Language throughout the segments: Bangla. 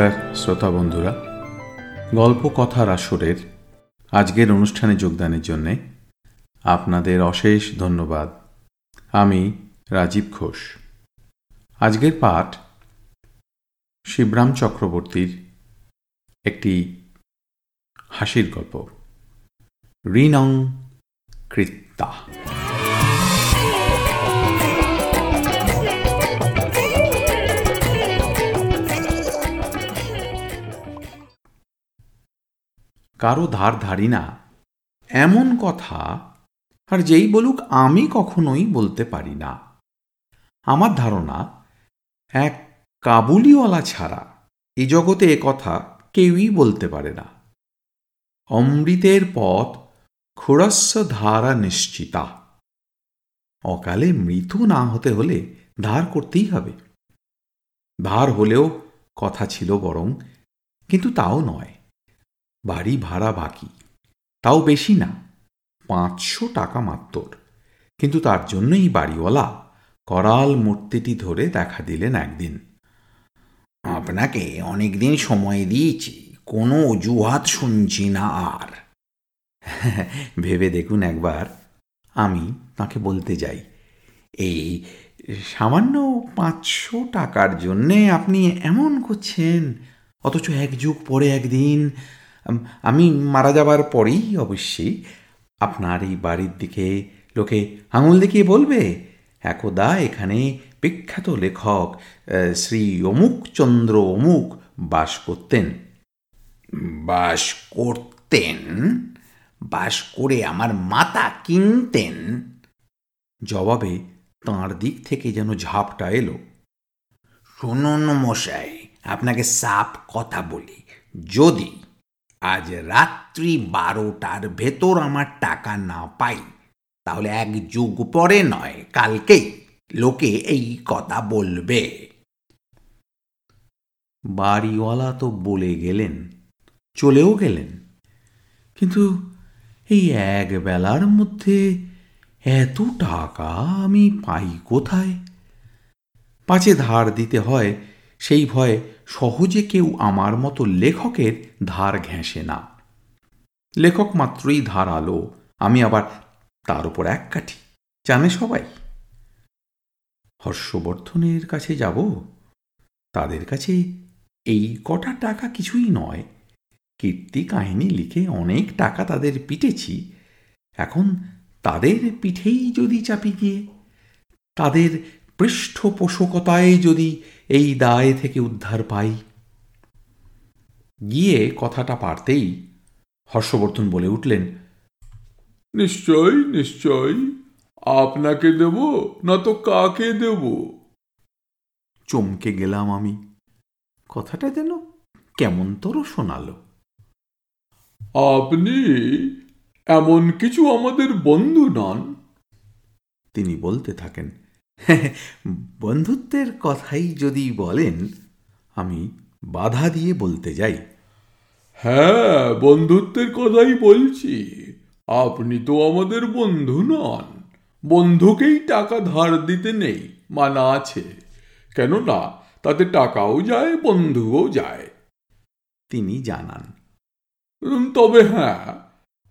নমস্কার, শ্রোতা বন্ধুরা। গল্প কথার আসরের আজকের অনুষ্ঠানে যোগদানের জন্যে আপনাদের অশেষ ধন্যবাদ। আমি রাজীব ঘোষ। আজকের পাঠ শিবরাম চক্রবর্তীর একটি হাসির গল্প। রিনং কৃত্তা কারও ধার ধারি না। এমন কথা, আর যেই বলুক আমি কখনোই বলতে পারি না। আমার ধারণা, এক কাবুলিওয়ালা ছাড়া এই জগতে এ কথা কেউই বলতে পারে না। অমৃতের পথ খোড়স্য ধারা নিশ্চিতা। অকালে মৃত্যু না হতে হলে ধার করতেই হবে। ধার হলেও কথা ছিল বরং, কিন্তু তাও নয়। বাড়ি ভাড়া বাকি। তাও বেশি না, পাঁচশো টাকা মাত্র কিন্তু তার জন্যই বাড়িওয়ালা করাল মূর্তিটি ধরে দেখা দিলেন একদিন। আপনাকে অনেকদিন সময় দিয়েছি, কোনো অজুহাত শুনছি না আর। ভেবে দেখুন একবার, আমি তাকে বলতে যাই, এই সামান্য পাঁচশো টাকার জন্যে আপনি এমন করছেন, অথচ এক যুগ পরে একদিন আমি মারা যাবার পরেই অবশ্যই আপনার এই বাড়ির দিকে লোকে আঙুল দেখিয়ে বলবে, একদা এখানে বিখ্যাত লেখক শ্রী অমুক চন্দ্র অমুক বাস করতেন। বাস করতেন? বাস করে আমার মাতা কিনতেন? জবাবে তাঁর দিক থেকে যেন ঝাপটা এলো। শুনুন মশাই, আপনাকে সাপ কথা বলি। যদি আজ রাত্রি বারোটার ভেতর আমার টাকা না পাই। তাহলে এক যুগ পরে নয়, কালকেই লোকে এই কথা বলবে। বাড়িওয়ালা তো বলে গেলেন, চলেও গেলেন। কিন্তু এই এক বেলার মধ্যে এত টাকা আমি পাই কোথায়? পাঁচে ধার দিতে হয় সেই ভয়ে সহজে কেউ আমার মতো লেখকের ধার ঘেঁষে না। লেখক মাত্রই ধার আলো, আমি আবার তার উপর এক কাঠি। জানে সবাই? হর্ষবর্ধনের কাছে যাব? তাদের কাছে এই কটা টাকা কিছুই নয়। কীর্তি কাহিনী লিখে অনেক টাকা তাদের পিটেছি। এখন তাদের পিঠেই যদি চাপি গিয়ে তাদের পৃষ্ঠপোষকতায় যদি এই দায় থেকে উদ্ধার পাই। গিয়ে কথাটা পারতেই হর্ষবর্ধন বলে উঠলেন নিশ্চয় নিশ্চয় আপনাকে দেব না তো কাকে দেব? চমকে গেলাম আমি। কথাটা যেন কেমন তোর শোনালো। আপনি এমন কিছু আমাদের বন্ধু নন। তিনি বলতে থাকেন বন্ধুত্বের কথাই যদি বলেন আমি বাধা দিয়ে বলতে যাই। হ্যাঁ বন্ধুত্বের কথাই বলছি। আপনি তো আমাদের বন্ধু নন। বন্ধুকেই টাকা ধার দিতে নেই মানা আছে। কেননা তাতে টাকাও যায় বন্ধুও যায়। তিনি জানান। তবে হ্যাঁ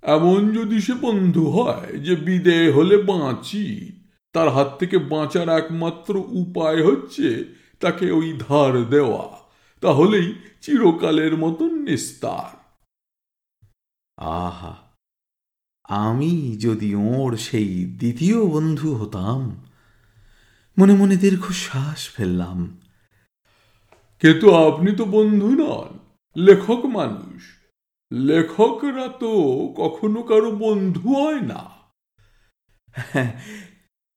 এমন যদি সে বন্ধু হয় যে বিদে হলে বাঁচি তার হাত থেকে বাঁচার একমাত্র উপায় হচ্ছে তাকে ওই ধার দেওয়া। তাহলেই চিরকালের মতন নিস্তার। আহা আমি যদি ওর সেই দ্বিতীয় বন্ধু হতাম মনে মনে দীর্ঘশ্বাস ফেললাম। কিন্তু আপনি তো বন্ধু নন লেখক মানুষ। লেখকরা তো কখনো কারও বন্ধু হয় না।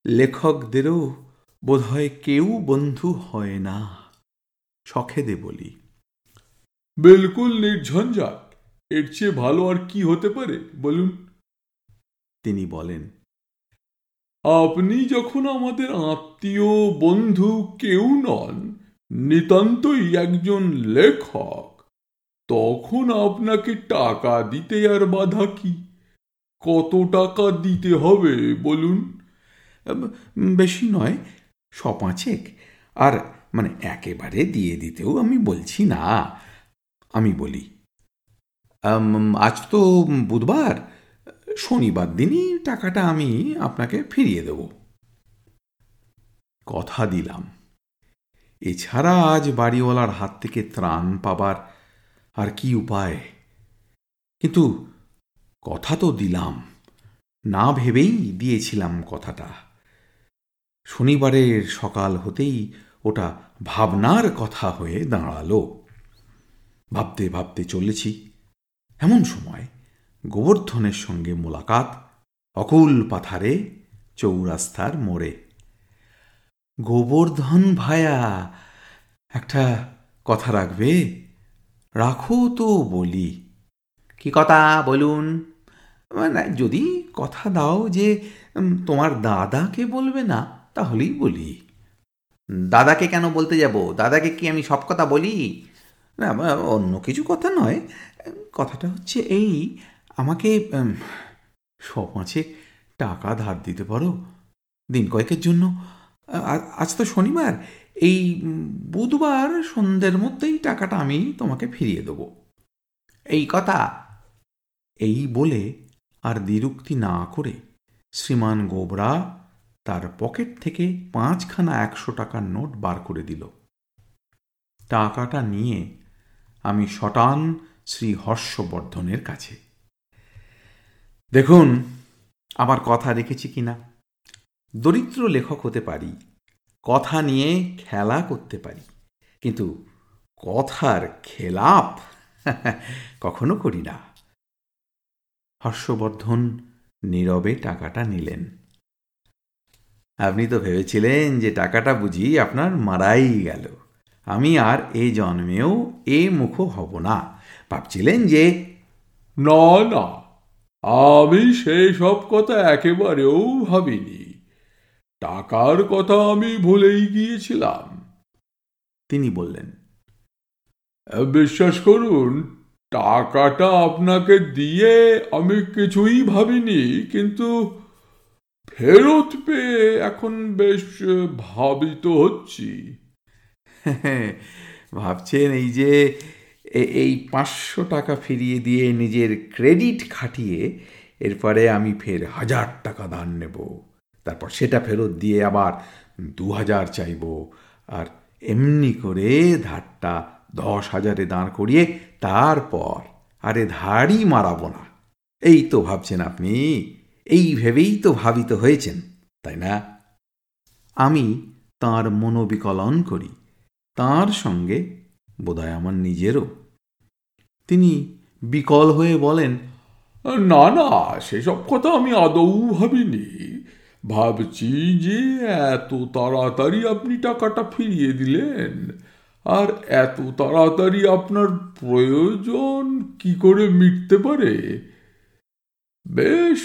লেখকদেরও বোধহয় কেউ বন্ধু হয় না শখেদে বলি। বিলকুল নির্ঝঞ্ঝাট। এর চেয়ে ভালো আর কি হতে পারে বলুন? তিনি বলেন আপনি যখন আমাদের আত্মীয় বন্ধু কেউ নন নিতান্তই একজন লেখক তখন আপনাকে টাকা দিতে আর বাধা কি? কত টাকা দিতে হবে বলুন? বেশি নয়, সপাঁচেক। আর মানে একেবারে দিয়ে দিতেও আমি বলছি না, আমি বলি আজ তো বুধবার, শনিবার দিনই টাকাটা আমি আপনাকে ফিরিয়ে দেব। কথা দিলাম। এছাড়া আজ বাড়িওয়ালার হাত থেকে ত্রাণ পাবার আর কি উপায়? কিন্তু কথা তো দিলাম, না ভেবেই দিয়েছিলাম কথাটা। শনিবারের সকাল হতেই ওটা ভাবনার কথা হয়ে দাঁড়াল। ভাবতে ভাবতে চলেছি এমন সময় গোবর্ধনের সঙ্গে মোলাকাত অকুল পাথারে চৌরাস্তার মোড়ে। গোবর্ধন ভায়া একটা কথা রাখবে? রাখো তো বলি। কি কথা বলুন? মানে যদি কথা দাও যে তোমার দাদাকে বলবে না তাহলেই বলি। দাদাকে কেন বলতে যাব? দাদাকে কি আমি সব কথা বলি? না অন্য কিছু কথা নয়। কথাটা হচ্ছে এই, আমাকে সব পাঁচেক টাকা ধার দিতে পারো? দিন কয়েকের জন্য। আজ তো শনিবার। এই বুধবার সন্ধ্যের মধ্যেই টাকাটা আমি তোমাকে ফিরিয়ে দেবো। এই কথা। এই বলে আর দ্বিরুক্তি না করে শ্রীমান গোবরা তার পকেট থেকে পাঁচখানা একশো টাকার নোট বার করে দিল। টাকাটা নিয়ে আমি শটান শ্রী হর্ষবর্ধনের কাছে। দেখুন, আমার কথা রেখেছি কিনা দরিদ্র লেখক হতে পারি, কথা নিয়ে খেলা করতে পারি, কিন্তু কথার খেলাপ কখনো করি না। হর্ষবর্ধন নীরবে টাকাটা নিলেন। আপনি তো ভেবেছিলেন যে টাকাটা বুঝি আপনার মারাই গেল। আমি আর এ জন্মেও এ মুখ হব না। ভাবছিলেন যে না না আমি সেই সব কথা একেবারেও ভাবিনি। টাকার কথা আমি ভুলেই গিয়েছিলাম। তিনি বললেন বিশ্বাস করুন টাকাটা আপনাকে দিয়ে আমি কিছুই ভাবিনি কিন্তু ফেরত পেয়ে এখন বেশ ভাবিত হচ্ছি। ভাবছেন এই যে এই পাঁচশো টাকা ফিরিয়ে দিয়ে নিজের ক্রেডিট খাটিয়ে এরপরে আমি ফের হাজার টাকা ধার নেব। তারপর সেটা ফেরত দিয়ে আবার দু হাজার চাইব। আর এমনি করে ধারটা দশ হাজারে দাঁড় করিয়ে তারপর আরে ধারই মারাবো না। এই তো ভাবছেন আপনি। এই ভেবেই তো ভাবিত হয়েছেন, তাই না? আমি তার মনোবিকলন করি, তার সঙ্গে বোধহয় আমার নিজেরও। তিনি বিকল হয়ে বলেন, না না, সেসব কথা আমি আদৌ ভাবিনি। ভাবছি যে এত তাড়াতাড়ি আপনি টাকাটা ফিরিয়ে দিলেন, আর এত তাড়াতাড়ি আপনার প্রয়োজন কি করে মিটতে পারে? বেশ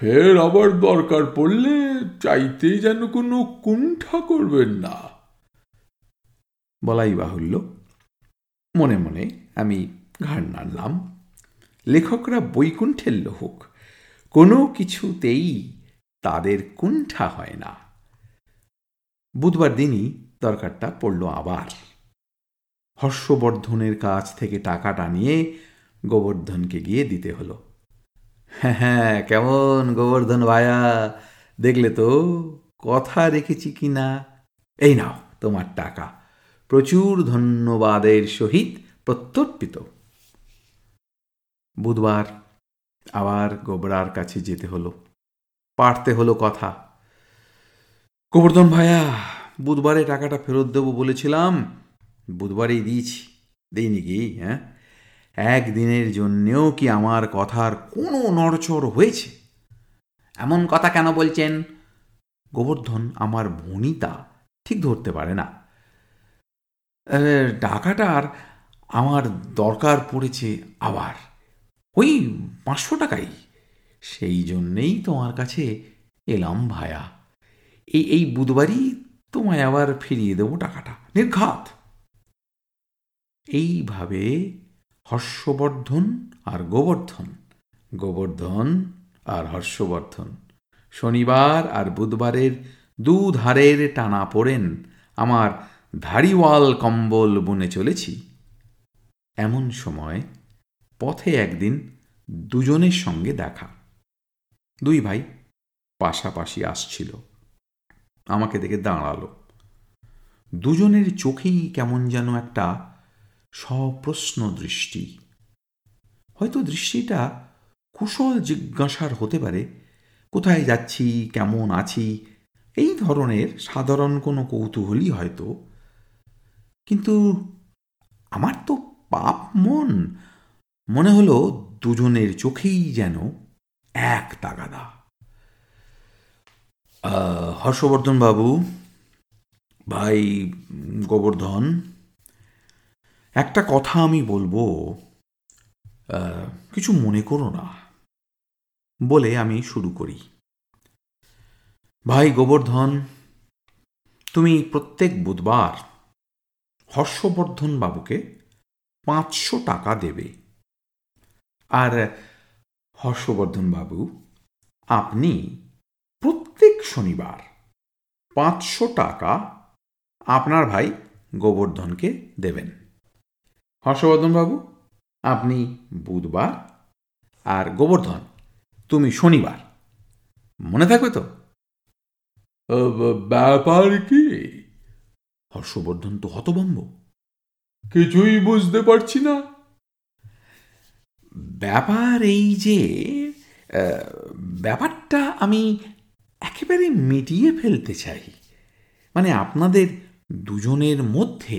ফের আবার দরকার পড়লে চাইতেই যেন কোনো কুণ্ঠা করবেন না। বলাই বাহুল্য। মনে মনে আমি ঘাড় নাড়লাম। লেখকরা বৈকুণ্ঠের লোক। কোনো কিছুতেই তাদের কুণ্ঠা হয় না। বুধবার দিনই দরকারটা পড়ল আবার। হর্ষবর্ধনের কাছ থেকে টাকাটা নিয়ে গোবর্ধনকে গিয়ে দিতে হলো। হ্যাঁ হ্যাঁ কেমন গোবর্ধন ভায়া? দেখলে তো কথা রেখেছি কি না? এই নাও তোমার টাকা। প্রচুর ধন্যবাদের সহিত প্রত্যর্পিত। বুধবার আবার গোবরার কাছে যেতে হলো। পারতে হলো কথা। গোবর্ধন ভাইয়া বুধবারে টাকাটা ফেরত দেবো বলেছিলাম। বুধবারেই দিয়েছি। দিইনি কি? হ্যাঁ? একদিনের জন্যেও কি আমার কথার কোনো নড়চড় হয়েছে? এমন কথা কেন বলছেন? গোবর্ধন আমার ভনিতা ঠিক ধরতে পারে না। টাকাটার আমার দরকার পড়েছে আবার। ওই পাঁচশো টাকাই। সেই জন্যেই তোমার কাছে এলাম ভায়া। এই এই বুধবারই তোমায় আবার ফিরিয়ে দেবো টাকাটা। নির্ঘাত। এইভাবে হর্ষবর্ধন আর গোবর্ধন। গোবর্ধন আর হর্ষবর্ধন। শনিবার আর বুধবারের দুধারের টানা পড়েন আমার ধাড়িওয়াল কম্বল বুনে চলেছি। এমন সময় পথে একদিন দুজনের সঙ্গে দেখা। দুই ভাই পাশাপাশি আসছিল। আমাকে দেখে দাঁড়াল। দুজনের চোখেই কেমন যেন একটা সপ্রশ্ন দৃষ্টি। হয়তো দৃষ্টিটা কুশল জিজ্ঞাসার হতে পারে, কোথায় যাচ্ছি, কেমন আছি, এই ধরনের সাধারণ কোনো কৌতূহলই হয়তো। কিন্তু আমার তো পাপ মন, মনে হলো দুজনের চোখেই যেন এক তাগাদা। হর্ষবর্ধন বাবু ভাই গোবর্ধন একটা কথা আমি বলব কিছু মনে করো না, বলে আমি শুরু করি। ভাই গোবর্ধন, তুমি প্রত্যেক বুধবার হর্ষবর্ধন বাবুকে পাঁচশো টাকা দেবে। আর হর্ষবর্ধন বাবু আপনি প্রত্যেক শনিবার পাঁচশো টাকা আপনার ভাই গোবর্ধনকে দেবেন। হর্ষবর্ধন বাবু, আপনি বুধবার আর গোবর্ধন, তুমি শনিবার। মনে থাকবে তো? ব্যাপার কি? হর্ষবর্ধন তো হতভম্ব। কিছুই বুঝতে পারছি না। ব্যাপার এই যে ব্যাপারটা আমি একেবারে মিটিয়ে ফেলতে চাই। মানে আপনাদের দুজনের মধ্যে